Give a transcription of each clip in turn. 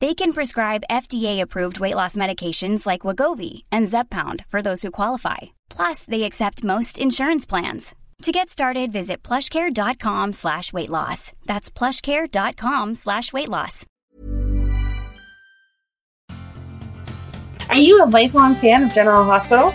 They can prescribe FDA-approved weight loss medications like Wegovy and Zepbound for those who qualify. Plus, they accept most insurance plans. To get started, visit plushcare.com slash weight loss. That's plushcare.com slash weight loss. Are you a lifelong fan of General Hospital?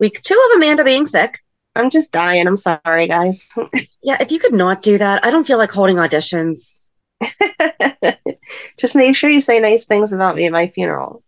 week two of Amanda being sick. I'm just dying. I'm sorry, guys. Yeah, if you could not do that, I don't feel like holding auditions. just make sure you say nice things about me at my funeral.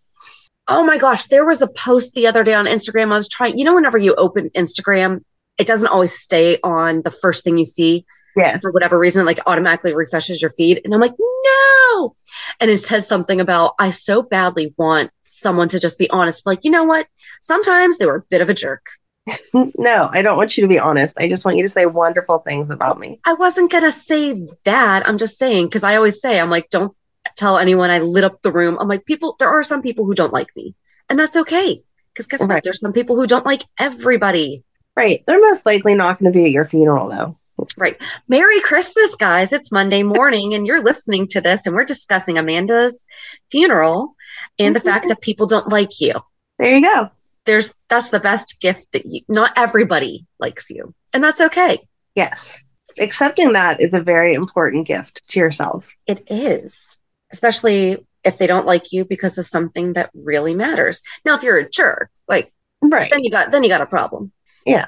Oh my gosh, there was a post the other day on Instagram. I was trying, you know, whenever you open Instagram, it doesn't always stay on the first thing you see Yes. for whatever reason, like automatically refreshes your feed. And I'm like, no. And it said something about, I so badly want someone to just be honest. Like, you know what? Sometimes they were a bit of a jerk. No, I don't want you to be honest. I just want you to say wonderful things about me. I wasn't going to say that. I'm just saying, because I always say, I'm like, don't tell anyone I lit up the room. I'm like, people, there are some people who don't like me, and that's okay. Because guess what? Right. There's some people who don't like everybody. Right. They're most likely not going to be at your funeral, though. Right. Merry Christmas, guys. It's Monday morning, and you're listening to this, and we're discussing Amanda's funeral and the fact that people don't like you. There you go. There's that's the best gift that you, not everybody likes you, and that's okay. Yes. Accepting that is a very important gift to yourself. It is, especially if they don't like you because of something that really matters. Now, if you're a jerk, like Right. then you got then you got a problem. Yeah.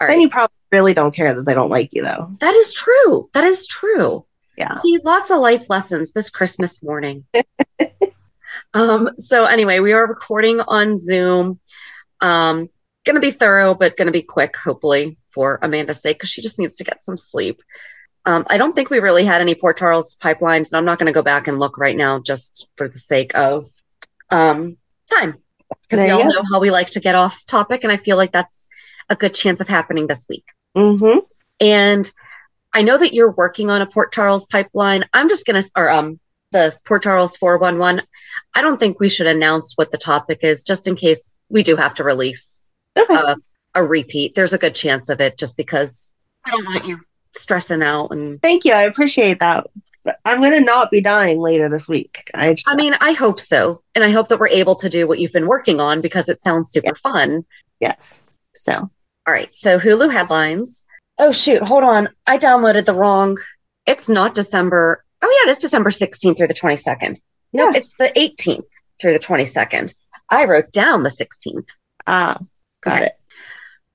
All Then you probably really don't care that they don't like you, though. that is true. That is true. Yeah. See, lots of life lessons this Christmas morning. um, so anyway, we are recording on Zoom. Um, gonna be thorough, but gonna be quick, hopefully, for Amanda's sake, because she just needs to get some sleep. Um, I don't think we really had any Port Charles pipelines, and I'm not gonna go back and look right now just for the sake of um time. Because we all go. know how we like to get off topic, and I feel like that's a good chance of happening this week. Mm-hmm. And I know that you're working on a Port Charles pipeline. I'm just going to, or um, the Port Charles 411. I don't think we should announce what the topic is just in case we do have to release Okay. uh, a repeat. There's a good chance of it just because I don't want you stressing out. And Thank you. I appreciate that. I'm going to not be dying later this week. I just, I mean, I hope so. And I hope that we're able to do what you've been working on because it sounds super fun. yes. So, All right. So Hulu headlines. Oh, shoot. Hold on. I downloaded the wrong. It's not December. Oh, yeah, it is December 16th through the 22nd. No, Yeah. it's the 18th through the 22nd. I wrote down the 16th. ah, got Okay. it.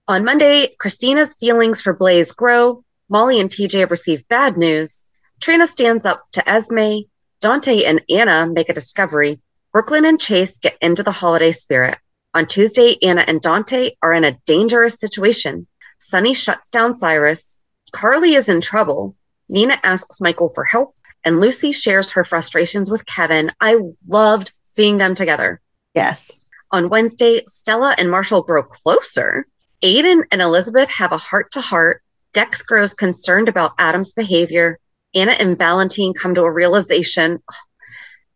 On Monday, Kristina's feelings for Blaze grow. Molly and TJ have received bad news. Trina stands up to Esme. Dante and Anna make a discovery. Brooklyn and Chase get into the holiday spirit. On Tuesday, Anna and Dante are in a dangerous situation. Sonny shuts down Cyrus. Carly is in trouble. Nina asks Michael for help. and Lucy shares her frustrations with Kevin. I loved seeing them together. Yes. On Wednesday, Stella and Marshall grow closer. Aiden and Elizabeth have a heart to heart. Dex grows concerned about Adam's behavior. Anna and Valentin come to a realization.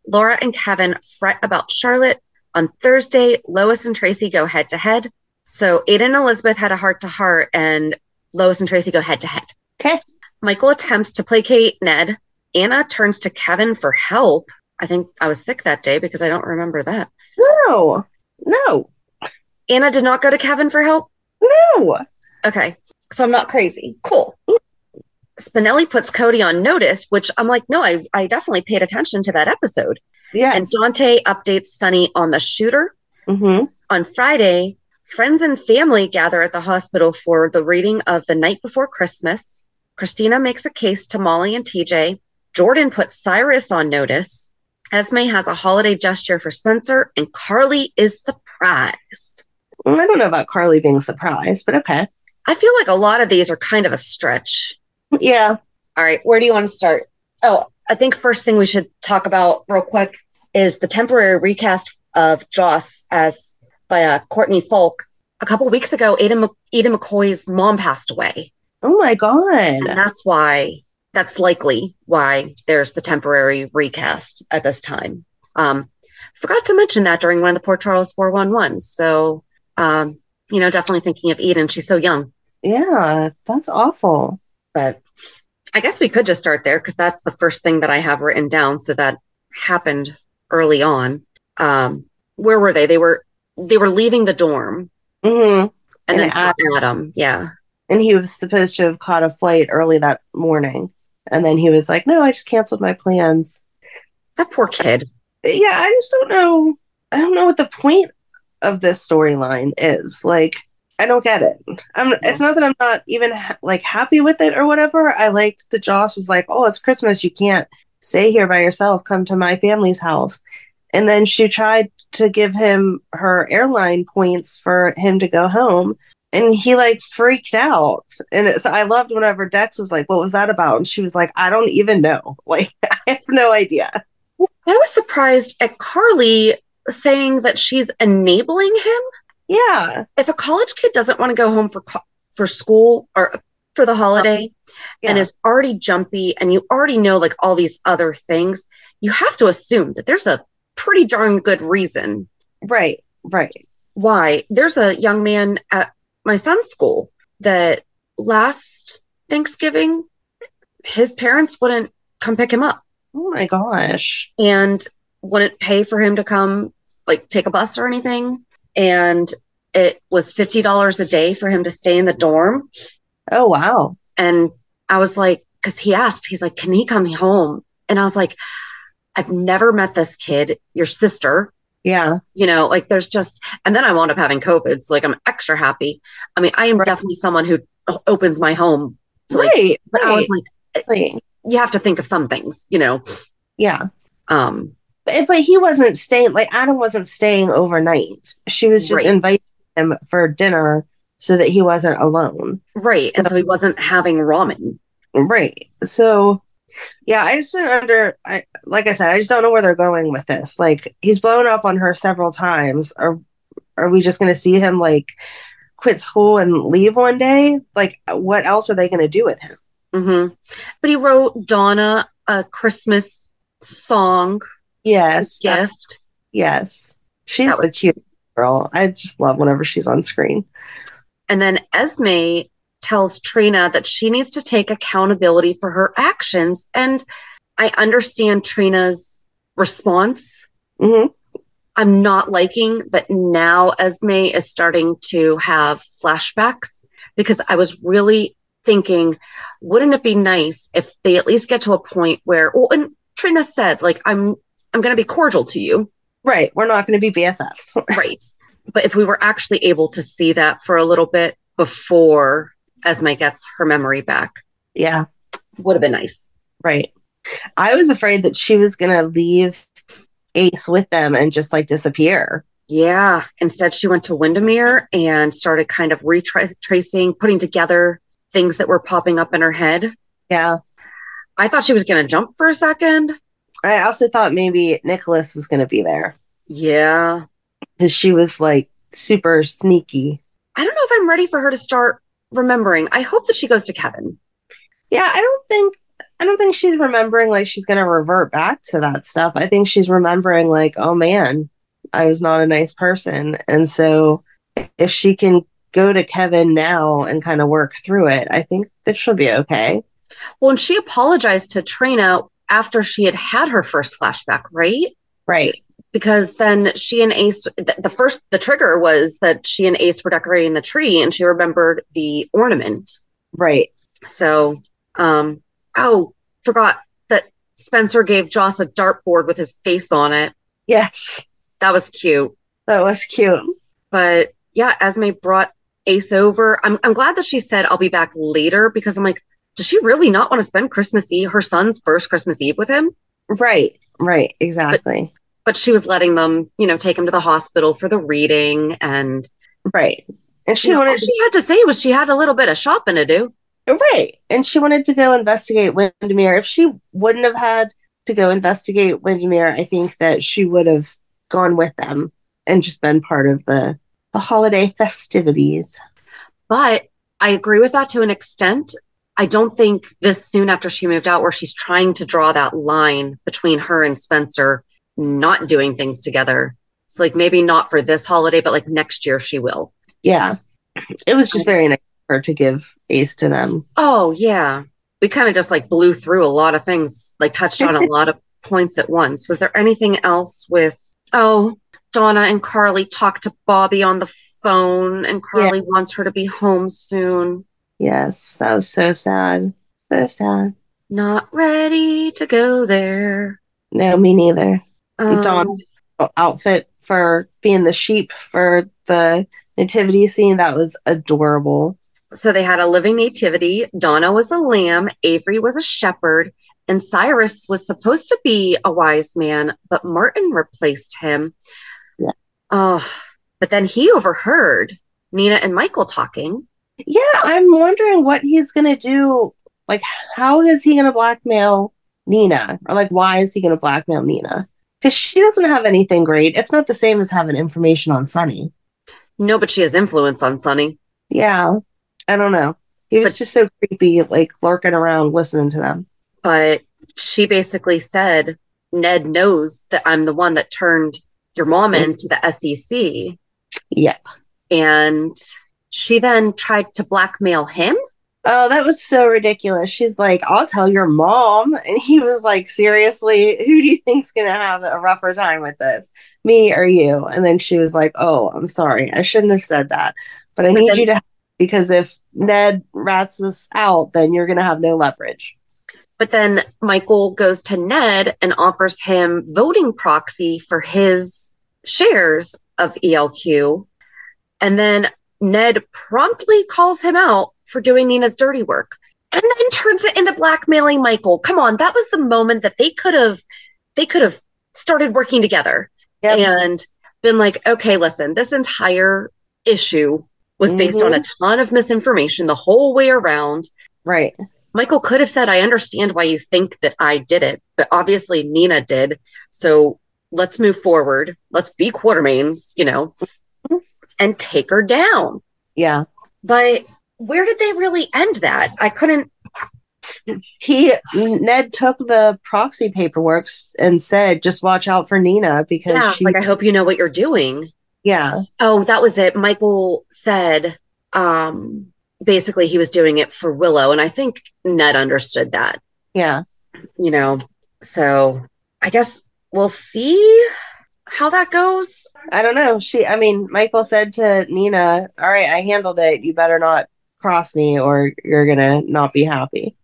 Laura and Kevin fret about Charlotte. On Thursday, Lois and Tracy go head to head. So Aiden and Elizabeth had a heart to heart, and Lois and Tracy go head to head. Okay. Michael attempts to placate Ned. Anna turns to Kevin for help. I think I was sick that day because I don't remember that. No. No. Anna did not go to Kevin for help. No. Okay. So I'm not crazy. Cool. Spinelli puts Cody on notice, which I'm like, no, I, I definitely paid attention to that episode. Yes. And Dante updates Sonny on the shooter. mm-hmm. On Friday, friends and family gather at the hospital for the reading of The Night Before Christmas. Kristina makes a case to Molly and TJ. Jordan puts Cyrus on notice. Esme has a holiday gesture for Spencer, and Carly is surprised. I don't know about Carly being surprised, but okay. I feel like a lot of these are kind of a stretch. Yeah. All right, where do you want to start? Oh, I think first thing we should talk about real quick is the temporary recast of Joss as by uh, Courtney Folk. A couple weeks ago, Ada, Ada McCoy's mom passed away, Oh my God. and that's why that's likely why there's the temporary recast at this time. Um, forgot to mention that during one of the Port Charles 411. So, um, you know, definitely thinking of Eden. She's so young. Yeah. That's awful. but I guess we could just start there because that's the first thing that I have written down. So that happened early on. Um, where were they? They were they were leaving the dorm, hmm and, And then Adam. Adam. Yeah, And he was supposed to have caught a flight early that morning. And then he was like, no, I just canceled my plans. that poor kid. Yeah. I just don't know. I don't know what the point of this storyline is. Like, I don't get it. I'm, it's not that I'm not even ha- like happy with it or whatever. I liked the Joss was like, oh, it's Christmas. You can't stay here by yourself. Come to my family's house. And then she tried to give him her airline points for him to go home. And he like freaked out. And it's, I loved whenever Dex was like, what was that about? And she was like, I don't even know. Like, I have no idea. I was surprised at Carly saying that she's enabling him. Yeah. If a college kid doesn't want to go home for co- for school or for the holiday um, and is already jumpy, and you already know like all these other things, you have to assume that there's a pretty darn good reason Right. Right. why there's a young man at my son's school that last Thanksgiving his parents wouldn't come pick him up Oh my gosh. and wouldn't pay for him to come like take a bus or anything and it was $50 a day for him to stay in the dorm Oh wow. and I was like cuz he asked he's like can he come home and I was like I've never met this kid your sister Yeah. you know like there's just and then i wound up having covid so like i'm extra happy i mean i am Right. definitely someone who opens my home so like right. but i was like right. you have to think of some things you know Yeah. um But, but he wasn't staying, like, Adam wasn't staying overnight. She was just Right. inviting him for dinner so that he wasn't alone. right and so he wasn't having ramen Right. So, yeah, I just don't under, I, like I said, I just don't know where they're going with this. Like, he's blown up on her several times. Are, are we just going to see him, like, quit school and leave one day? Like, what else are they going to do with him? hmm but he wrote donna a christmas song Yes. a gift Yes. She's That was- the cute girl. I just love whenever she's on screen. and then esme tells trina that she needs to take accountability for her actions and i understand trina's response hmm I'm not liking that now Esme is starting to have flashbacks because I was really thinking, wouldn't it be nice if they at least get to a point where, well, and Trina said, like, I'm, I'm going to be cordial to you. Right. We're not going to be BFFs. Right. But if we were actually able to see that for a little bit before Esme gets her memory back, yeah. would have been nice. Right. I was afraid that she was going to leave Ace with them and just like disappear. Yeah. Instead, she went to Wyndemere and started kind of retracing, putting together things that were popping up in her head. Yeah. I thought she was going to jump for a second. I also thought maybe Nicholas was going to be there Yeah. because she was like super sneaky. I don't know if I'm ready for her to start remembering. I hope that she goes to Kevin. Yeah, I don't think I don't think she's remembering like she's going to revert back to that stuff. I think she's remembering like, oh man, I was not a nice person, and so if she can go to Kevin now and kind of work through it, I think that she'll be okay. Well, and she apologized to Trina after she had had her first flashback, right? Right. Because then she and Ace, the, the first, the trigger was that she and Ace were decorating the tree and she remembered the ornament. Right. So, um, oh, forgot that Spencer gave Joss a dartboard with his face on it. Yes. That was cute. That was cute. But yeah, Esme brought Ace over. I'm, I'm glad that she said, I'll be back later because I'm like, does she really not want to spend Christmas Eve, her son's first Christmas Eve with him? Right. Right. Exactly. But she was letting them, you know, take him to the hospital for the reading. And right. And she you know, all wanted she had to say was she had a little bit of shopping to do. Right. And she wanted to go investigate Wyndemere. If she wouldn't have had to go investigate Wyndemere, I think that she would have gone with them and just been part of the the holiday festivities. But I agree with that to an extent. I don't think this soon after she moved out, where she's trying to draw that line between her and Spencer not doing things together. It's like maybe not for this holiday, but like next year she will. Yeah. It was just very nice of her to give Ace to them. Oh, yeah. We kind of just like blew through a lot of things, like touched on a lot of points at once. Was there anything else with, oh, Donna and Carly talked to Bobby on the phone and Carly wants her to be home soon. Yes, that was so sad. So sad. Not ready to go there. No, me neither. Um, Dawn outfit for being the sheep for the nativity scene that was adorable. So they had a living nativity. Donna was a lamb, Avery was a shepherd, and Cyrus was supposed to be a wise man, but Martin replaced him. Yeah. Oh, but then he overheard Nina and Michael talking. Yeah, I'm wondering what he's gonna do. Like, how is he gonna blackmail Nina? Or like why is he gonna blackmail Nina? Because she doesn't have anything great. It's not the same as having information on Sonny. No, but she has influence on Sonny. Yeah. I don't know. He was But- just so creepy, like lurking around listening to them. But she basically said, Ned knows that I'm the one that turned your mom into the SEC. Yeah. And she then tried to blackmail him. Oh, that was so ridiculous. She's like, I'll tell your mom. And he was like, Seriously, who do you think's going to have a rougher time with this? Me or you? And then she was like, Oh, I'm sorry. I shouldn't have said that. But I But need then- you to, because if Ned rats us out, then you're going to have no leverage. But then Michael goes to Ned and offers him voting proxy for his shares of ELQ. And then Ned promptly calls him out for doing Nina's dirty work and then turns it into blackmailing Michael. Come on, that was the moment that they could have they could have started working together Yep. and been like, okay, listen, this entire issue was based on a mm-hmm. ton of misinformation the whole way around. Right. Michael could have said, I understand why you think that I did it, but obviously Nina did. So let's move forward. Let's be Quartermaines, you know, mm-hmm. And take her down. Yeah. But where did they really end that? I couldn't. He, Ned took the proxy paperwork and said, just watch out for Nina because Yeah, she, like I hope you know what you're doing. yeah. Oh, that was it. Michael said, um, basically he was doing it for Willow, and I think Ned understood that. Yeah. you know so i guess we'll see how that goes I don't know. She, I mean, Michael said to Nina, "All right, I handled it. You better not cross me, or you're gonna not be happy."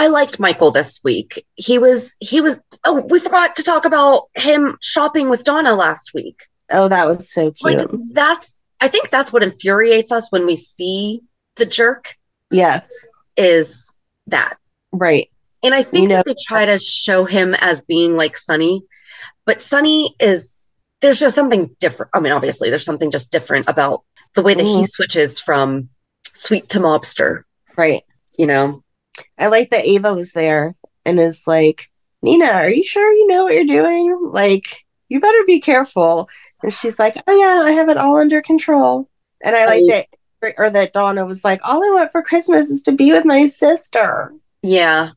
i liked michael this week he was he was oh we forgot to talk about him shopping with donna last week Oh, that was so cute. like that's i think that's what infuriates us when we see the jerk yes, is that right. and i think You know- that they try to show him as being like sonny but sonny is there's just something different i mean obviously there's something just different about the way that he Mhm. switches from sweet to mobster Right. you know I like that Ava was there and is like, Nina, are you sure you know what you're doing? Like, you better be careful. And she's like, Oh yeah, I have it all under control. And I like that or that Donna was like, All I want for Christmas is to be with my sister. Yeah.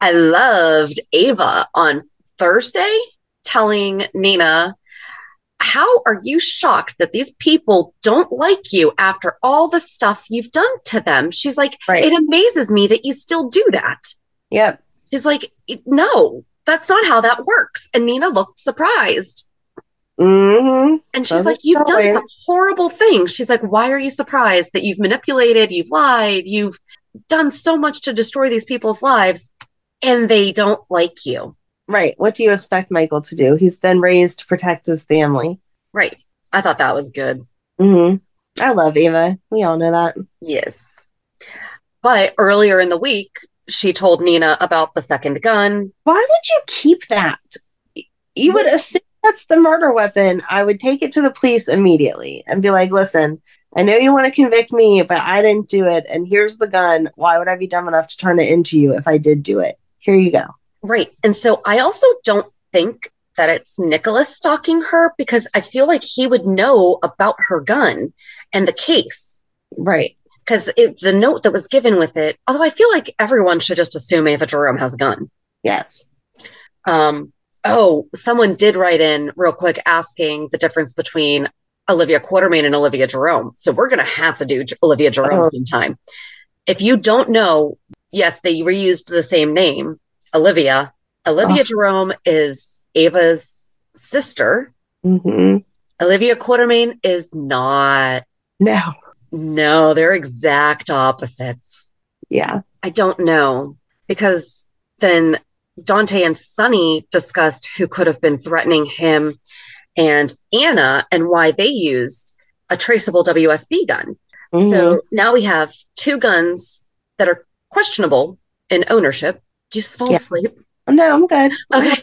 I loved Ava on Thursday telling Nina, How are you shocked that these people don't like you after all the stuff you've done to them? She's like, Right. It amazes me that you still do that. Yep. She's like, No, that's not how that works. And Nina looked surprised. hmm And she's like, You've done some horrible things. She's like, Why are you surprised that you've manipulated, you've lied, you've done so much to destroy these people's lives, and they don't like you? Right. What do you expect Michael to do? He's been raised to protect his family. Right. I thought that was good. hmm I love Ava. We all know that. Yes. But earlier in the week, she told Nina about the second gun. Why would you keep that? You would assume that's the murder weapon. I would take it to the police immediately and be like, listen, I know you want to convict me, but I didn't do it. And here's the gun. Why would I be dumb enough to turn it into you if I did do it? Here you go. Right. And so I also don't think that it's Nicholas stalking her because I feel like he would know about her gun and the case. Right. because the note that was given with it, although I feel like everyone should just assume Ava Jerome has a gun. Yes. Um, oh, someone did write in real quick asking the difference between Olivia Quartermaine and Olivia Jerome. So we're going to have to do Olivia Jerome Oh. sometime. If you don't know, yes, they reused the same name, Olivia. Olivia Oh. Jerome is Ava's sister. hmm Olivia Quartermaine is not. No. No, they're exact opposites. Yeah. I don't know because then Dante and Sunny discussed who could have been threatening him and Anna and why they used a traceable WSB gun. Mhm. So now we have two guns that are questionable in ownership. Just fall Yeah. asleep? no, I'm good. Okay.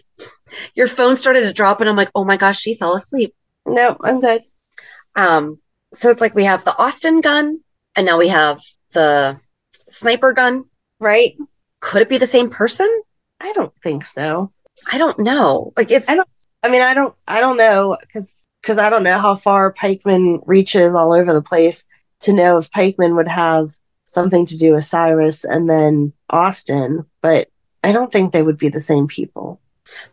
Your phone started to drop and I'm like, oh my gosh, she fell asleep. No, I'm good. Um, so it's like we have the Austin gun and now we have the sniper gun. Right. Could it be the same person? I don't think so. I don't know. Like it's I don't- I mean, I don't, I don't know because because I don't know how far Pikeman reaches all over the place to know if Pikeman would have something to do with Cyrus and then Austin, but I don't think they would be the same people.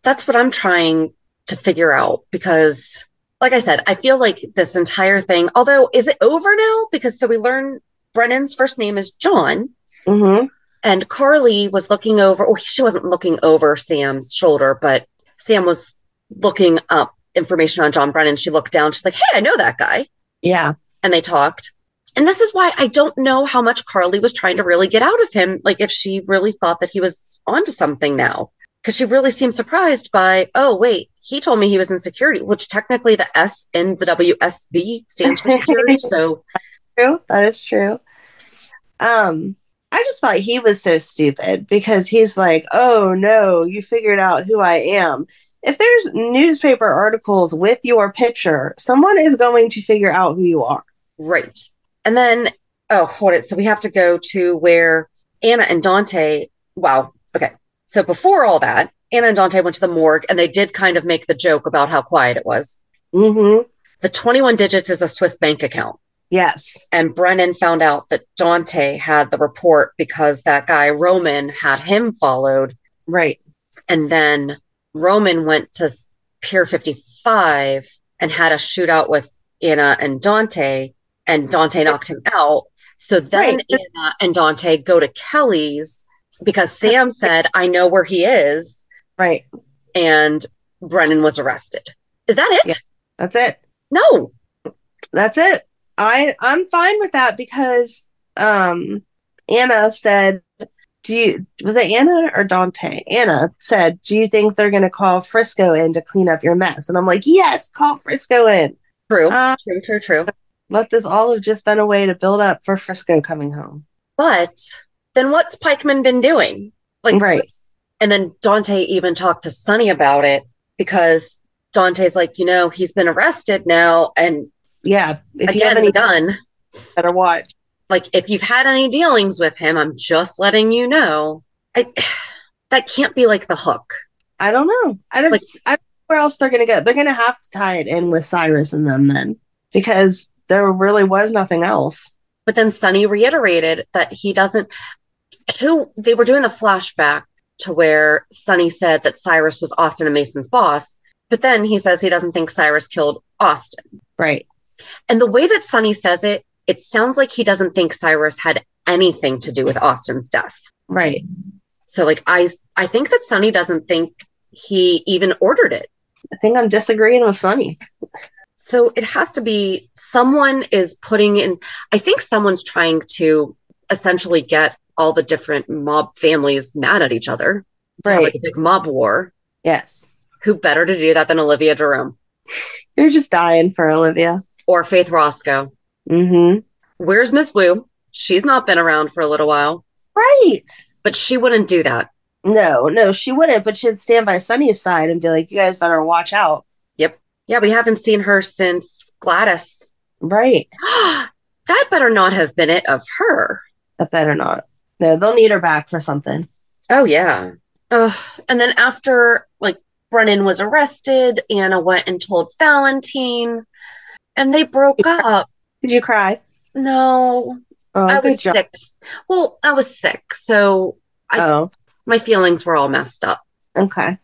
that's what I'm trying to figure out because like I said, I feel like this entire thing, although is it over now? Because so we learn Brennan's first name is John Mm-hmm. and Carly was looking over, or she wasn't looking over Sam's shoulder, but Sam was looking up information on John Brennan. She looked down, she's like, Hey, I know that guy. Yeah, and they talked. And this is why I don't know how much Carly was trying to really get out of him. Like if she really thought that he was onto something now. Because she really seemed surprised by, oh, wait, he told me he was in security, which technically the S in the WSB stands for security. so true. That is true. Um, I just thought he was so stupid because he's like, "Oh no, you figured out who I am." If there's newspaper articles with your picture, someone is going to figure out who you are. Right. And then, oh, hold it. So we have to go to where Anna and Dante, wow. Okay. So before all that, Anna and Dante went to the morgue and they did kind of make the joke about how quiet it was. Mm-hmm. The 21 digits is a Swiss bank account. Yes. And Brennan found out that Dante had the report because that guy Roman had him followed. Right. And then Roman went to Pier 55 and had a shootout with Anna and Dante, and Dante knocked him out. So then Right. Anna and Dante go to Kelly's because Sam said, I know where he is. Right. And Brennan was arrested. Is that it? Yeah. That's it. No. That's it. I I'm fine with that because um Anna said, "Do you was it Anna or Dante?" Anna said, "Do you think they're going to call Frisco in to clean up your mess?" And I'm like, "Yes, call Frisco in. True. Uh, true, true, true. Let this all have just been a way to build up for Frisco coming home." But then what's Pikeman been doing? Like, Right. And then Dante even talked to Sonny about it because Dante's like, you know, he's been arrested now. And Yeah, if you have again, any gun, better watch. like, if you've had any dealings with him, I'm just letting you know. I, that can't be like the hook. I don't know. I don't. Like- I don't know where else they're gonna go. They're gonna have to tie it in with Cyrus and them then, because there really was nothing else. But then Sonny reiterated that he doesn't. Who they were doing the flashback to where Sonny said that Cyrus was Austin and Mason's boss, but then he says he doesn't think Cyrus killed Austin. Right. And the way that Sonny says it, it sounds like he doesn't think Cyrus had anything to do with Austin's death. Right. So like I I think that Sonny doesn't think he even ordered it. I think I'm disagreeing with Sonny. So it has to be someone is putting in I think someone's trying to essentially get all the different mob families mad at each other. Right. Like a big mob war. Yes. Who better to do that than Olivia Jerome You're just dying for Olivia. or Faith Roscoe? Mm-hmm. Where's Miss Wu? She's not been around for a little while, Right. but she wouldn't do that. No, no, she wouldn't, but she'd stand by Sonny's side and be like, You guys better watch out. Yeah, we haven't seen her since Gladys. Right. that better not have been it of her. That better not. No, they'll need her back for something. Oh yeah. Ugh. and then after like Brennan was arrested, Anna went and told Valentin, and they broke up. Did you cry? No, Oh, I was job. sick. Well, I was sick, so I, Oh, my feelings were all messed up. okay.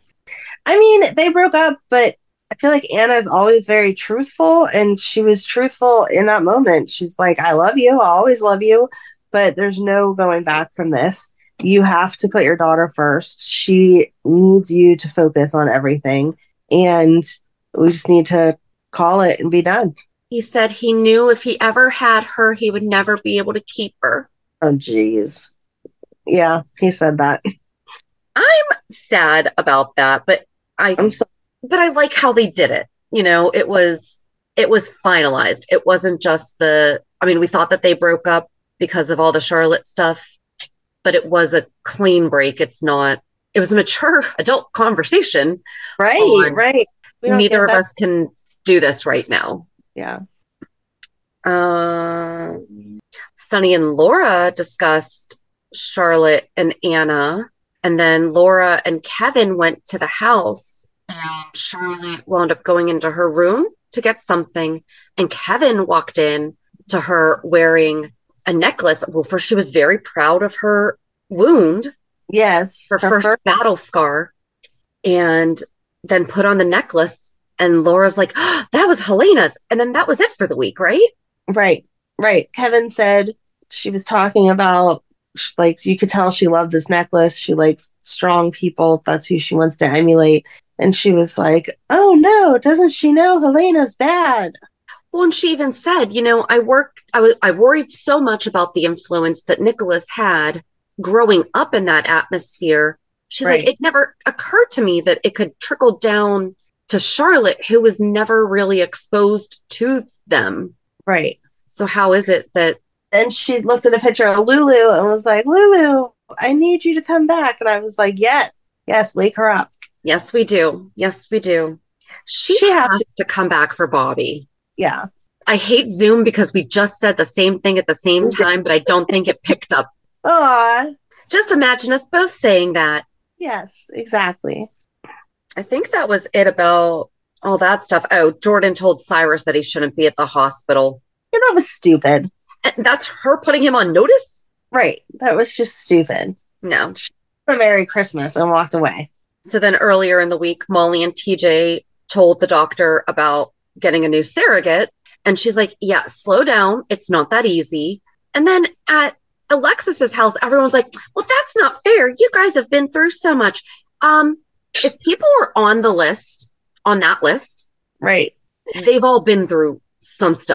I mean, they broke up, but I feel like Anna is always very truthful, and she was truthful in that moment. She's like, I love you, I'll always love you, but there's no going back from this. You have to put your daughter first. She needs you to focus on everything, and we just need to call it and be done. He said he knew if he ever had her, he would never be able to keep her. Oh, jeez. Yeah, he said that. I'm sad about that, but I I'm so but I like how they did it. You know, it was it was finalized. It wasn't just the I mean, we thought that they broke up because of all the Charlotte stuff, but it was a clean break. It's not it was a mature adult conversation. right, on. right. Neither of that- us can do this right now. Yeah. Uh, Sonny and Laura discussed Charlotte and Anna, and then Laura and Kevin went to the house, and Charlotte wound up going into her room to get something, and Kevin walked in to her wearing a necklace. Well, first she was very proud of her wound, Yes. her her first fir- battle scar, and then put on the necklace. And Laura's like, "Ah, that was Helena's. And then that was it for the week, right? Right, right. Kevin said she was talking about like you could tell she loved this necklace. She likes strong people. That's who she wants to emulate. And she was like, "Oh no, doesn't she know Helena's bad?" Well, and she even said, you know, I worked, I was, I worried so much about the influence that Nicholas had growing up in that atmosphere. She's Right. like, it never occurred to me that it could trickle down to Charlotte, who was never really exposed to them. Right. So how is it that, Then she looked at a picture of Lulu and was like, "Lulu, I need you to come back." And I was like, "Yes, yes, wake her up." Yes, we do. Yes, we do. She, She has has to come back for Bobby. Yeah. I hate Zoom because we just said the same thing at the same time, but I don't think it picked up. Aw. Just imagine us both saying that. Yes, exactly. I think that was it about all that stuff. Oh, Jordan told Cyrus that he shouldn't be at the hospital. You know, that was stupid. And that's her putting him on notice? Right. That was just stupid. No. A Merry Christmas and walked away. So then earlier in the week, Molly and TJ told the doctor about getting a new surrogate. And she's like, yeah, slow down. It's not that easy. And then at Alexis's house, everyone's like, well, that's not fair. You guys have been through so much. Um, if people are on the list, on that list, Right. they've all been through some stuff.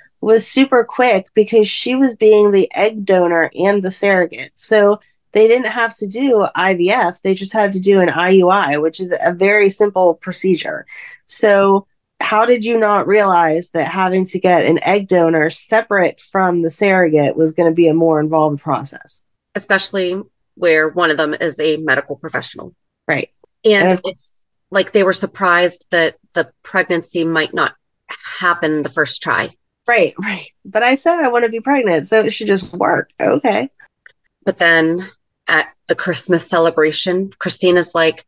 was super quick because she was being the egg donor and the surrogate. So they didn't have to do IVF, they just had to do an IUI, which is a very simple procedure. So how did you not realize that having to get an egg donor separate from the surrogate was going to be a more involved process? Especially where one of them is a medical professional. Right. And, And if- it's like they were surprised that the pregnancy might not happen the first try. Right, right. But I said I want to be pregnant, so it should just work. Okay. But then at the Christmas celebration, Kristina's like,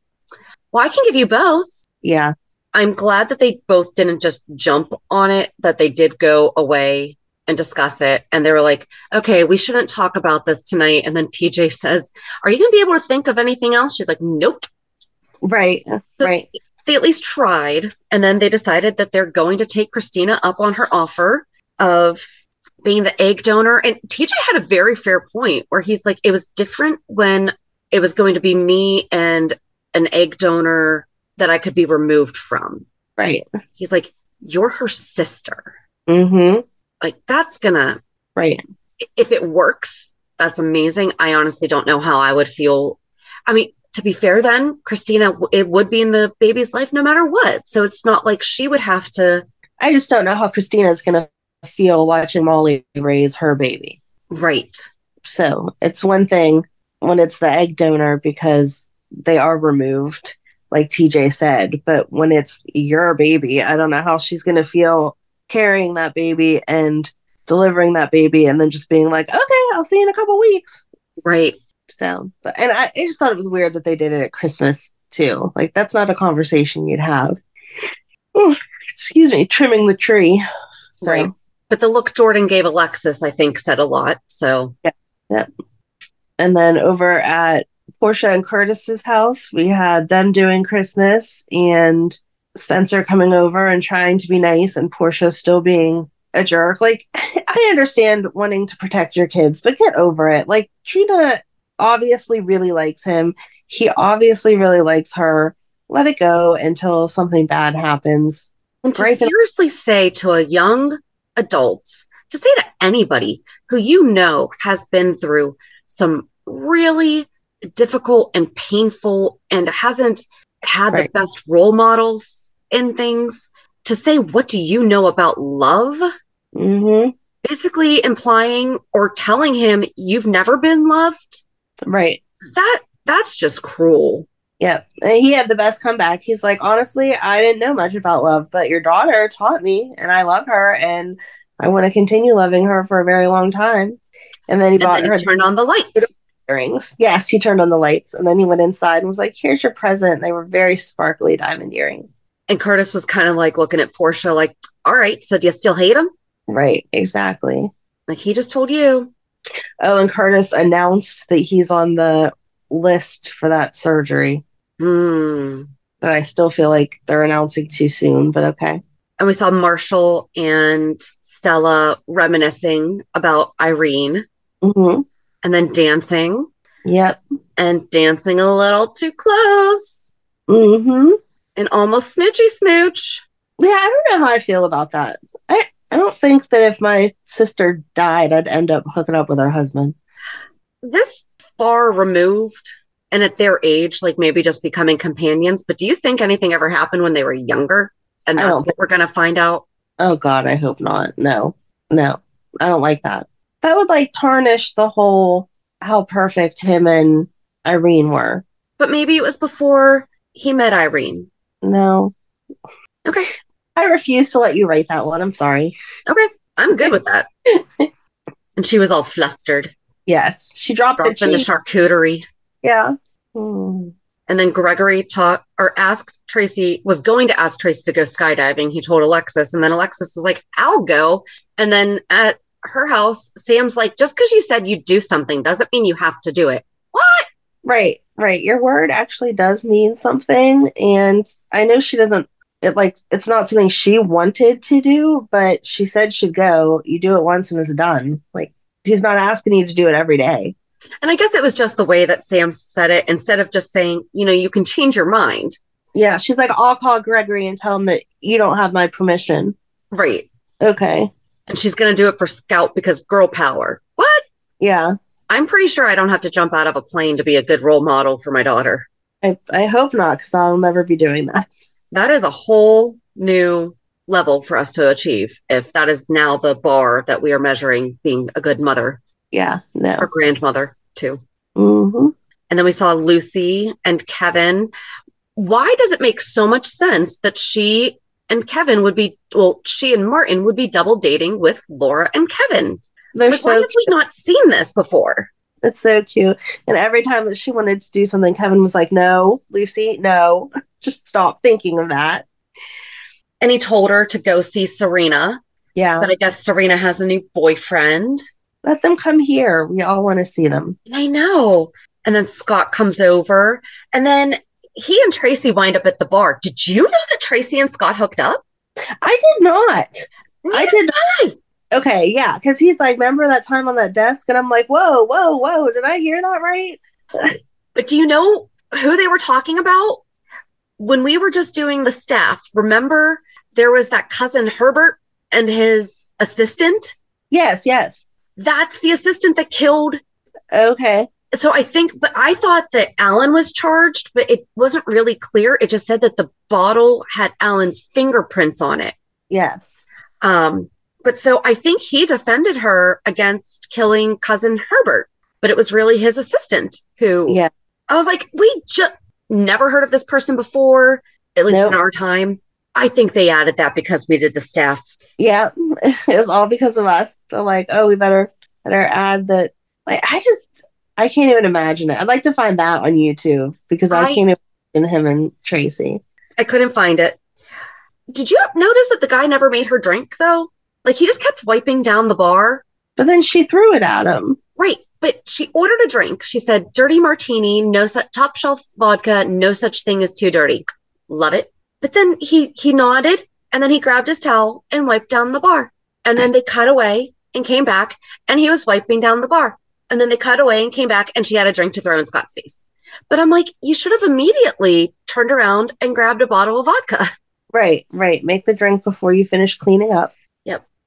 Well, I can give you both. Yeah. I'm glad that they both didn't just jump on it, that they did go away and discuss it. And they were like, okay, we shouldn't talk about this tonight. And then TJ says, Are you going to be able to think of anything else? She's like, Nope. Right. So right. They at least tried. And then they decided that they're going to take Kristina up on her offer of being the egg donor. And TJ had a very fair point where he's like, it was different when it was going to be me and an egg donor that I could be removed from. Right. He's like, You're her sister. Mm-hmm. Like, that's gonna, Right. if it works, that's amazing. I honestly don't know how I would feel. I mean, to be fair, then Kristina, it would be in the baby's life no matter what. So it's not like she would have to, I just don't know how Kristina's gonna feel watching Molly raise her baby. right? So it's one thing when it's the egg donor because they are removed, like TJ said. But when it's your baby, I don't know how she's going to feel carrying that baby and delivering that baby and then just being like, okay, I'll see you in a couple weeks. Right. So, but, and I, I just thought it was weird that they did it at Christmas too. Like, that's not a conversation you'd have. Oh, excuse me, trimming the tree. So, Right. But the look Jordan gave Alexis, I think, said a lot. So yeah. Yep. And then over at Portia and Curtis's house, we had them doing Christmas and Spencer coming over and trying to be nice, and Portia still being a jerk. Like, I understand wanting to protect your kids, but get over it. Like, Trina obviously really likes him. He obviously really likes her. Let it go until something bad happens. And to Right. seriously say to a young adult, to say to anybody who you know has been through some really difficult and painful and hasn't had Right. the best role models in things, to say, What do you know about love? hmm Basically implying or telling him you've never been loved. Right. That that's just cruel. Yep. And he had the best comeback. He's like, honestly, I didn't know much about love, but your daughter taught me, and I love her, and I want to continue loving her for a very long time. And then he And bought then her he turned on the lights. earrings. Yes, he turned on the lights, and then he went inside and was like, "Here's your present." They were very sparkly diamond earrings. And Curtis was kind of like looking at Portia, like, all right, so do you still hate him? Right. Exactly. Like he just told you. Oh, and Curtis announced that he's on the list for that surgery. Hmm. But I still feel like they're announcing too soon. But okay. And we saw Marshall and Stella reminiscing about Irene hmm and then dancing Yep. and dancing a little too close hmm and almost smoochy smooch. Yeah, I don't know how I feel about that. I, don't think that if my sister died, I'd end up hooking up with her husband. This far removed and at their age, like maybe just becoming companions. But do you think anything ever happened when they were younger? And that's what we're going to find out? Oh God, I hope not. No, no, I don't like that. That would like tarnish the whole how perfect him and Irene were. But maybe it was before he met Irene. No, Okay. I refuse to let you write that one. I'm sorry. Okay. I'm good with that. and she was all flustered, Yes, she dropped the dropped in the charcuterie. yeah. Hmm. And And then Gregory taught or asked Tracy, was going to ask Tracy to go skydiving. He told Alexis, and then Alexis was like, I'll go. And then at her house, Sam's like, just because you said you'd do something doesn't mean you have to do it. What? Right, right. Your word actually does mean something. And I know she doesn't, it like, it's not something she wanted to do, but she said she'd go. You do it once and it's done. Like, he's not asking you to do it every day. And I guess it was just the way that Sam said it instead of just saying, you know, you can change your mind. Yeah, she's like, I'll call Gregory and tell him that you don't have my permission. Right. Okay. And she's going to do it for Scout because girl power. What? Yeah. I'm pretty sure I don't have to jump out of a plane to be a good role model for my daughter. I, I hope not, because I'll never be doing that. That is a whole new level for us to achieve if that is now the bar that we are measuring being a good mother Yeah, no. or grandmother too. hmm And then we saw Lucy and Kevin. Why does it make so much sense that she and Kevin would be, well, she and Martin would be double dating with Laura and Kevin? They're Like, why so have we not seen this before? It's so cute. And every time that she wanted to do something, Kevin was like, No, Lucy, no. Just stop thinking of that. And he told her to go see Serena, Yeah. but I guess Serena has a new boyfriend. Let them come here. We all want to see them. I know. And then Scott comes over, and then he and Tracy wind up at the bar. Did you know that Tracy and Scott hooked up? I did not. I did not. Okay, yeah. Because he's like, remember that time on that desk? And I'm like, whoa, whoa, whoa. Did I hear that right? But do you know who they were talking about? When we were just doing the staff, remember there was that cousin Herbert and his assistant? Yes, yes. That's the assistant that killed. Okay. So I think, but I thought that Alan was charged, but it wasn't really clear. It just said that the bottle had Alan's fingerprints on it. Yes. Um, but so I think he defended her against killing cousin Herbert, but it was really his assistant who Yeah. I was like, we just never heard of this person before, at least Nope. in our time. I think they added that because we did the staff. Yeah. It was all because of us. They're like, oh, we better better add that. Like, I just I can't even imagine it. I'd like to find that on YouTube because I, I- can't imagine him and Tracy. I couldn't find it. Did you notice that the guy never made her drink though? Like he just kept wiping down the bar. But then she threw it at him. Right. But she ordered a drink. She said, dirty martini, no such top shelf vodka, no such thing as too dirty. Love it. But then he he nodded and then he grabbed his towel and wiped down the bar. And then they cut away and came back and he was wiping down the bar. And then they cut away and came back and she had a drink to throw in Scott's face. But I'm like, you should have immediately turned around and grabbed a bottle of vodka. Right, right. Make the drink before you finish cleaning up.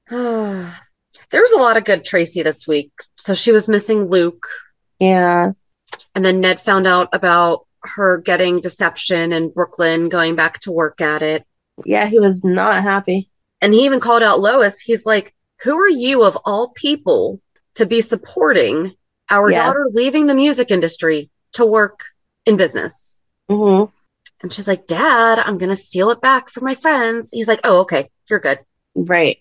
There was a lot of good Tracy this week. So she was missing Luke. Yeah. And then Ned found out about her getting deception and Brooklyn going back to work at it. Yeah, he was not happy. And he even called out Lois. He's like, Who are you of all people to be supporting our Yes. daughter leaving the music industry to work in business? hmm And she's like, Dad, I'm going to steal it back for my friends. He's like, Oh, okay. You're good. Right.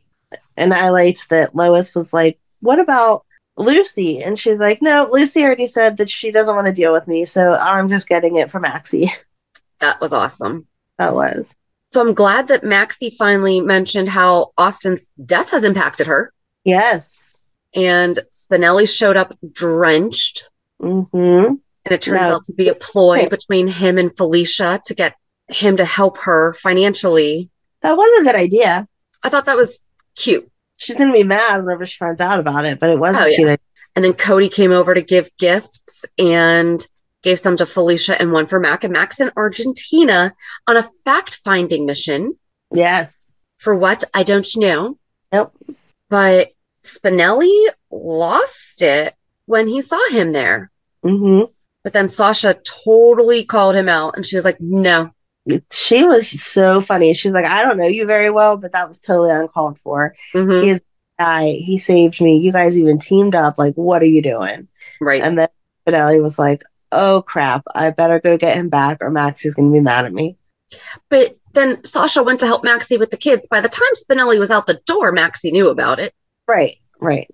And I liked that Lois was like, What about Lucy? And she's like, No, Lucy already said that she doesn't want to deal with me. So I'm just getting it from Maxie. That was awesome. That was. So I'm glad that Maxie finally mentioned how Austin's death has impacted her. Yes. And Spinelli showed up drenched. hmm And it turns No. out to be a ploy between him and Felicia to get him to help her financially. That was a good idea. I thought that was cute. She's going to be mad whenever she finds out about it, but it was Oh, a yeah. cute. And then Cody came over to give gifts and gave some to Felicia and one for Mac. And Mac's in Argentina on a fact finding mission Yes. for what I don't know. Nope. But Spinelli lost it when he saw him there. hmm But then Sasha totally called him out and she was like, no, She was so funny. She's like, I don't know you very well, but that was totally uncalled for. Mhm. He's guy. He saved me. You guys even teamed up. Like, what are you doing? right. And then Spinelli was like, oh crap, I better go get him back or Maxie's going to be mad at me. But then Sasha went to help Maxie with the kids. By the time Spinelli was out the door, Maxie knew about it. Right, right.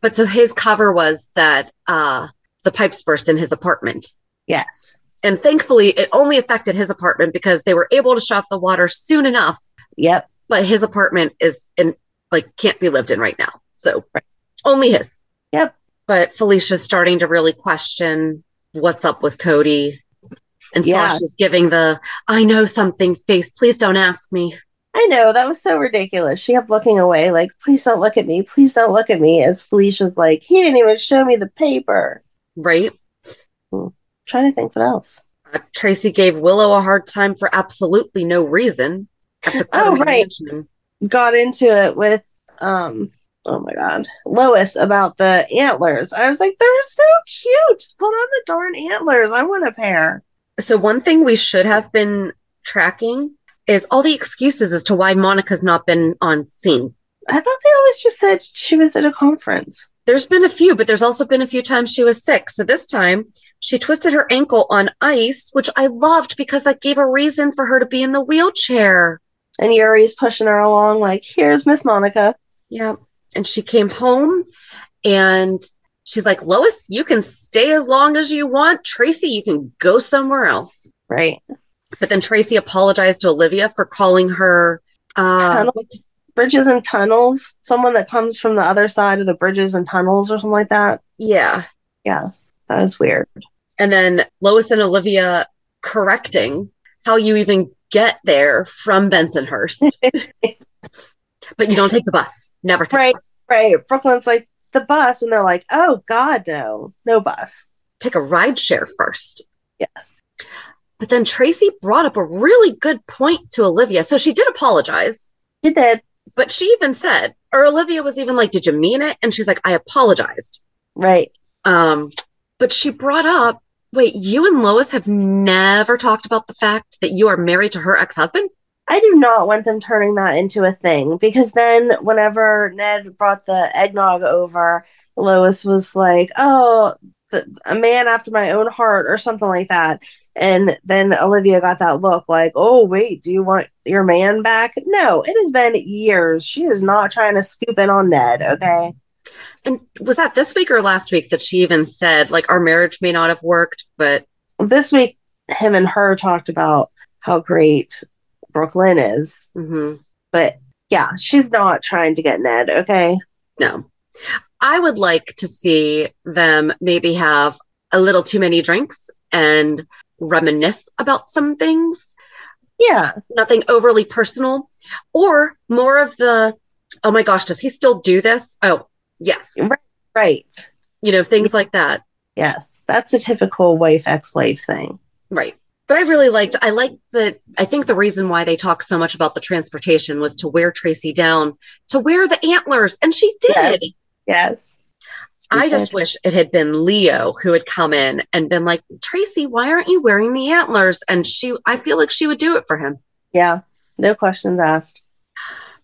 But so his cover was that uh, the pipes burst in his apartment. Yes. And thankfully, it only affected his apartment because they were able to shut off the water soon enough. Yep. But his apartment is in like can't be lived in right now. So Right. only his. Yep. But Felicia's starting to really question what's up with Cody. And Yeah. Sasha's giving the I know something face. Please don't ask me. I know that was so ridiculous. She kept looking away, like, please don't look at me. Please don't look at me. As Felicia's like, he didn't even show me the paper. Right? Trying to think what else. Uh, Tracy gave Willow a hard time for absolutely no reason at the Oh, right. Mansion. Got into it with um oh my god. Lois about the antlers. I was like, they're so cute. Just put on the darn antlers. I want a pair. So one thing we should have been tracking is all the excuses as to why Monica's not been on scene. I thought they always just said she was at a conference. There's been a few, but there's also been a few times she was sick. So this time she twisted her ankle on ice, which I loved because that gave a reason for her to be in the wheelchair. And Yuri's pushing her along, like, here's Miss Monica. Yeah. And she came home and she's like, Lois, you can stay as long as you want. Tracy, you can go somewhere else. Right. But then Tracy apologized to Olivia for calling her uh, Tunnel. Bridges and tunnels. Someone that comes from the other side of the bridges and tunnels or something like that. yeah. Yeah. That was weird. And then Lois and Olivia correcting how you even get there from Bensonhurst. but you don't take the bus. Never take Right. the bus. Right. Brooklyn's like the bus, and they're like, oh God, no. No bus. Take a ride share first. Yes. But then Tracy brought up a really good point to Olivia. So she did apologize, She did. But she even said, or Olivia was even like, Did you mean it? And she's like, I apologized. Right. Um, but she brought up, wait, you and Lois have never talked about the fact that you are married to her ex-husband? I do not want them turning that into a thing because then whenever Ned brought the eggnog over, Lois was like, oh, th- a man after my own heart or something like that. And then Olivia got that look like, oh, wait, do you want your man back? No, it has been years. She is not trying to scoop in on Ned, okay? And was that this week or last week that she even said, like, our marriage may not have worked, but This week, him and her talked about how great Brooklyn is. mhm, But yeah, she's not trying to get Ned, okay? no. I would like to see them maybe have a little too many drinks and reminisce about some things, Yeah, nothing overly personal, or more of the, oh my gosh, does he still do this? Oh, yes. right. You know, things like that. Yes, that's a typical wife ex wife thing. Right. But I really liked, I liked that. I think the reason why they talked so much about the transportation was to wear Tracy down, to wear the antlers. And she did. Yes. I just wish it had been Leo who had come in and been like, Tracy, why aren't you wearing the antlers? And she, I feel like she would do it for him. Yeah, no questions asked.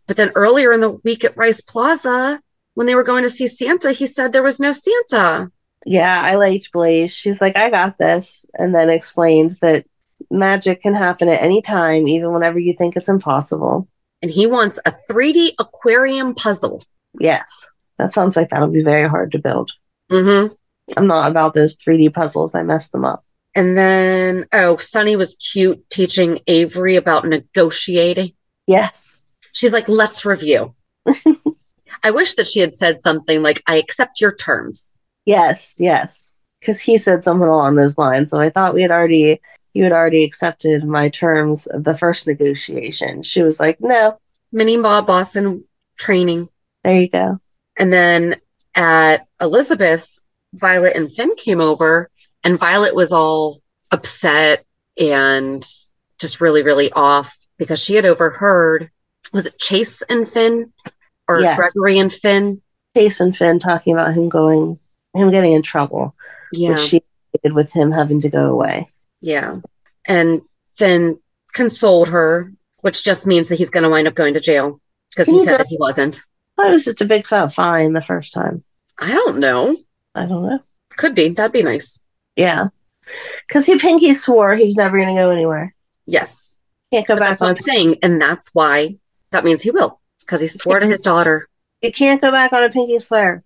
But then earlier in the week at Rice Plaza, when they were going to see Santa, he said there was no Santa. Yeah, I liked Blaze. She's like, I got this. And then explained that magic can happen at any time, even whenever you think it's impossible. And he wants a 3D aquarium puzzle. Yes, that sounds like that'll be very hard to build. Mm-hmm. I'm not about those 3D puzzles. I messed them up. And then, oh, Sonny was cute teaching Avery about negotiating. Yes. She's like, let's review. I wish that she had said something like, I accept your terms. Yes, yes. Because he said something along those lines. So I thought we had already, you had already accepted my terms of the first negotiation. She was like, no, Mini Bob Boston training. there you go. And then at Elizabeth's, Violet and Finn came over, and Violet was all upset and just really, really off because she had overheard was it Chase and Finn or Yes. Gregory and Finn? Chase and Finn talking about him going, him getting in trouble, Yeah. which she did with him having to go away. Yeah. And Finn consoled her, which just means that he's going to wind up going to jail because he said does. that he wasn't. I it was just a big fat fine the first time. I don't know. I don't know. Could be. That'd be nice. Yeah. Because he pinky swore he was never going to go anywhere. Yes. Can't go But back that's what. I'm saying. And that's why that means he will because he swore to his daughter. You can't go back on a pinky swear.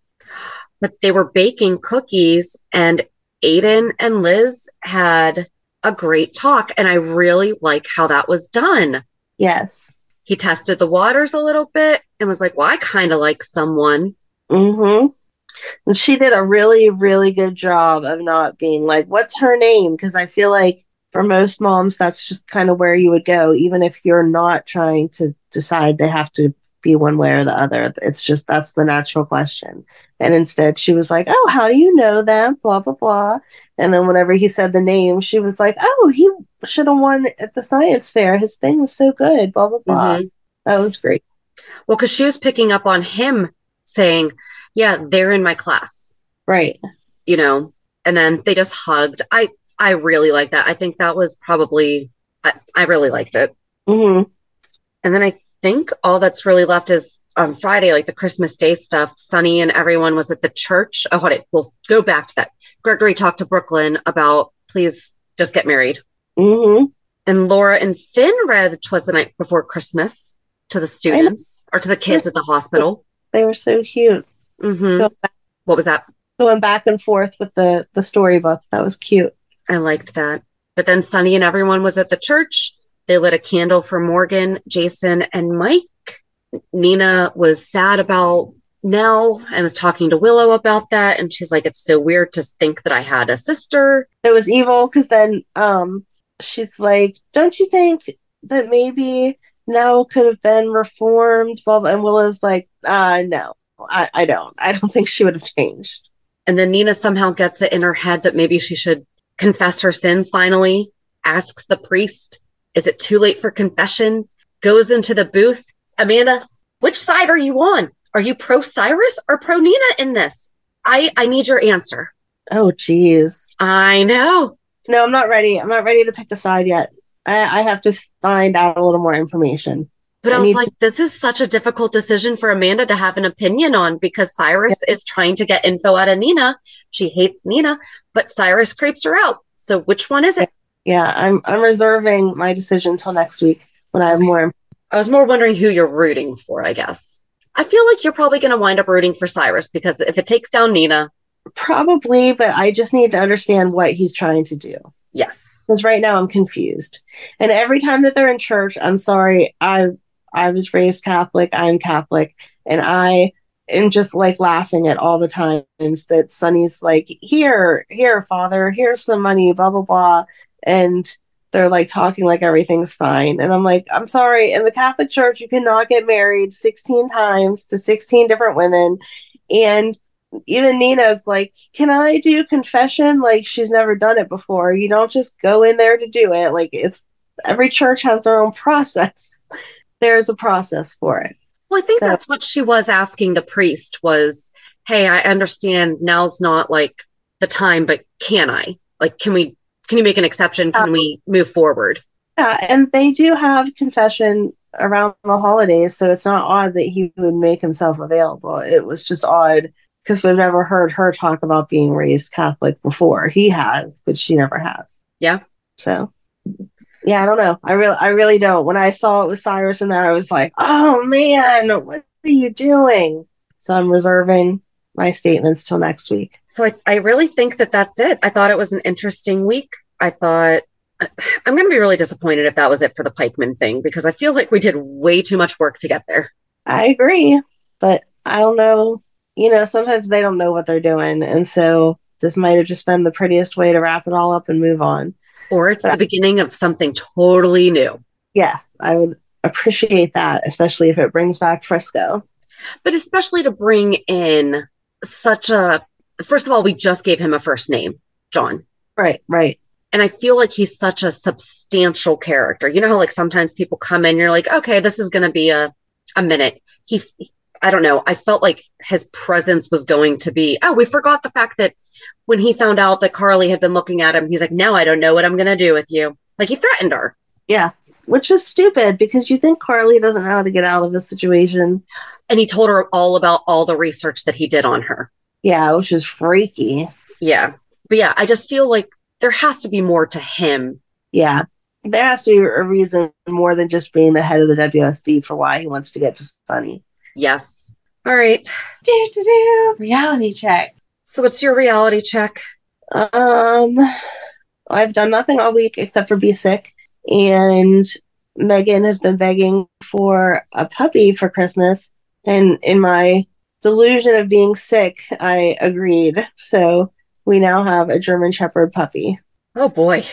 But they were baking cookies and Aiden and Liz had a great talk. And I really like how that was done. Yes. He tested the waters a little bit and was like, well, I kind of like someone. Mm-hmm. And she did a really, really good job of not being like, what's her name? Because I feel like for most moms, that's just kind of where you would go, even if you're not trying to decide they have to be one way or the other. It's just that's the natural question. And instead, she was like, Oh, how do you know them? Blah, blah, blah. And then whenever he said the name, she was like, Oh, he should have won at the science fair. His thing was so good. Blah, blah, blah. Mhm. That was great. Well, because she was picking up on him saying, Yeah, they're in my class, Right. you know, and then they just hugged. I, I really like that. I think that was probably, I, I really liked it. Mm-hmm. And then I think all that's really left is on Friday, like the Christmas Day stuff. Sonny and everyone was at the church. Oh, hold it. We'll go back to that. Gregory talked to Brooklyn about please just get married. Mm-hmm. And Laura and Finn read Twas the Night Before Christmas to the students or to the kids at the hospital. They were so cute. hmm back, What was that? going back and forth with the, the storybook. That was cute. I liked that. But then Sonny and everyone was at the church. They lit a candle for Morgan, Jason, and Mike. Nina was sad about Nell and was talking to Willow about that. And she's like, it's so weird to think that I had a sister. it was evil because then um she's like don't you think that maybe Nell could have been reformed blah, blah. and willow's like uh no I, I don't i don't think she would have changed And then Nina somehow gets it in her head that maybe she should confess her sins finally, asks the priest, is it too late for confession? Goes into the booth. Amanda, which side are you on? Are you pro Cyrus or pro Nina in this? I, I need your answer. oh geez I know. no i'm not ready i'm not ready to pick a side yet i, I have to find out a little more information But I, I was like, this is such a difficult decision for Amanda to have an opinion on because Cyrus is trying to get info out of Nina. She hates Nina, but Cyrus creeps her out. So which one is it? Yeah i'm i'm reserving my decision till next week when i have more I was more wondering who you're rooting for, I guess. I feel like you're probably going to wind up rooting for Cyrus because if it takes down Nina, probably but i just need to understand what he's trying to do yes. because right now I'm confused. And every time that they're in church, I'm sorry, I I was raised Catholic, I'm Catholic, and I am just like laughing at all the times that Sonny's like, here, here, father, here's some money, blah blah blah. And they're like talking like everything's fine. And I'm like, I'm sorry, in the Catholic Church, you cannot get married 16 times to 16 different women. And even Nina's like, Can I do confession? Like, she's never done it before. You don't just go in there to do it. Like, it's every church has their own process. There's a process for it. Well, I think So- that's what she was asking the priest was, "Hey, I understand now's not like the time, but can I? Like can we can you make an exception? Can we move forward?" Yeah, and they do have confession around the holidays, so it's not odd that he would make himself available. It was just odd because we've never heard her talk about being raised Catholic before. He has, but she never has. Yeah. So yeah, I don't know. I really I really don't. When I saw it with Cyrus in there, I was like, oh man, what are you doing? So I'm reserving my statements till next week. So I, I really think that that's it. I thought it was an interesting week. I thought I'm going to be really disappointed if that was it for the Pikeman thing because I feel like we did way too much work to get there. I agree, but I don't know. You know, sometimes they don't know what they're doing. And so this might have just been the prettiest way to wrap it all up and move on. Or it's the beginning of something totally new. Yes, I would appreciate that, especially if it brings back Frisco. But especially to bring in such a first of all, we just gave him a first name, John. Right, right. And I feel like he's such a substantial character. You know how like sometimes people come in, you're like, okay, this is gonna be a a minute. He I don't know. I felt like his presence was going to be, oh, we forgot the fact that when he found out that Carly had been looking at him, he's like, now I don't know what I'm going to do with you. Like he threatened her. Yeah, which is stupid because you think Carly doesn't know how to get out of a situation. And he told her all about all the research that he did on her. Yeah, which is freaky. Yeah. But yeah, I just feel like there has to be more to him. Yeah, there has to be a reason more than just being the head of the WSB for why he wants to get to Sonny. Yes. All right. Do do do reality check. So what's your reality check? Um, I've done nothing all week except for be sick. And Megan has been begging for a puppy for Christmas. And in my delusion of being sick, I agreed. So we now have a German Shepherd puppy. Oh boy.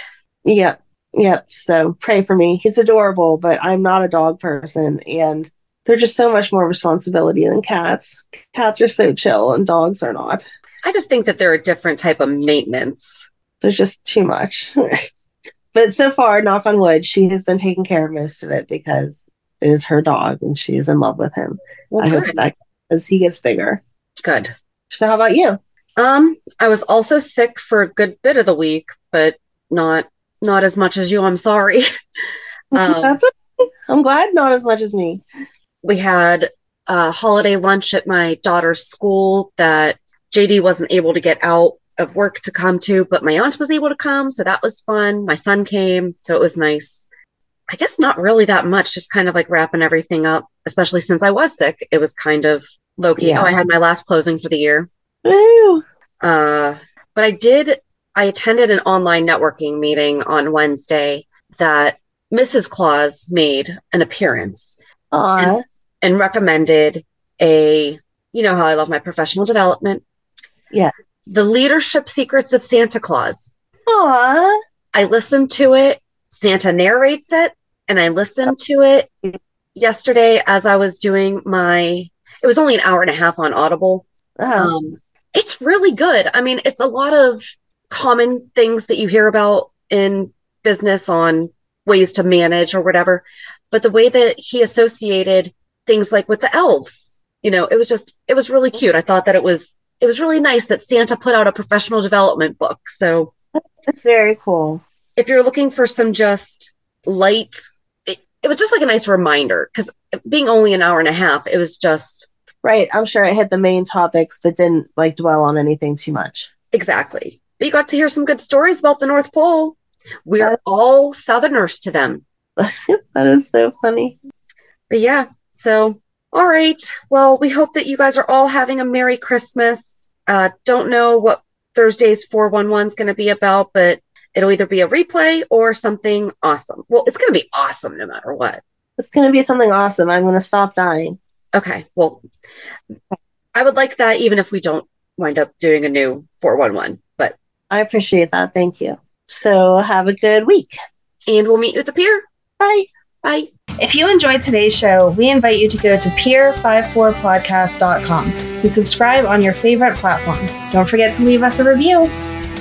Yep. Yep. So pray for me. He's adorable, but I'm not a dog person. And they're just so much more responsibility than cats. Cats are so chill and dogs are not. I just think that they're a different type of maintenance. There's just too much. but so far, knock on wood, she has been taking care of most of it because is her dog and she is in love with him. Well, I hope that as he gets bigger. Good. So how about you? Um, I was also sick for a good bit of the week, but not not as much as you. I'm sorry. um, That's okay. I'm glad not as much as me. we had a holiday lunch at my daughter's school that JD wasn't able to get out of work to come to, but my aunt was able to come, so that was fun. My son came, so it was nice. I guess not really that much, just kind of like wrapping everything up, especially since I was sick. It was kind of low key. Yeah. Oh, I had my last closing for the year. Woo! Uh, but I did, I attended an online networking meeting on Wednesday that Mrs. Claus made an appearance Aw. and recommended a, you know how I love my professional development. Yeah. The Leadership Secrets of Santa Claus. Aw. I listened to it. Santa narrates it, and I listened to it yesterday as I was doing my. It was only an hour and a half on Audible. Oh. Um, it's really good. I mean, it's a lot of common things that you hear about in business on ways to manage or whatever. But the way that he associated things like with the elves, you know, it was just, it was really cute. I thought that it was, it was really nice that Santa put out a professional development book. So It's very cool. if you're looking for some just light, it, was just like a nice reminder because being only an hour and a half, it was just Right. I'm sure it hit the main topics, but didn't like dwell on anything too much. Exactly. But you got to hear some good stories about the North Pole. We're all Southerners to them. that is so funny. But yeah, so all right. Well, we hope that you guys are all having a Merry Christmas. Uh, don't know what Thursday's 411 is going to be about, but it'll either be a replay or something awesome. Well, it's going to be awesome no matter what. It's going to be something awesome. I'm going to stop dying. Okay. Well, I would like that even if we don't wind up doing a new 411, but I appreciate that. Thank you. So have a good week. and we'll meet you at the pier. Bye. Bye. If you enjoyed today's show, we invite you to go to peer54podcast.com to subscribe on your favorite platform. Don't forget to leave us a review.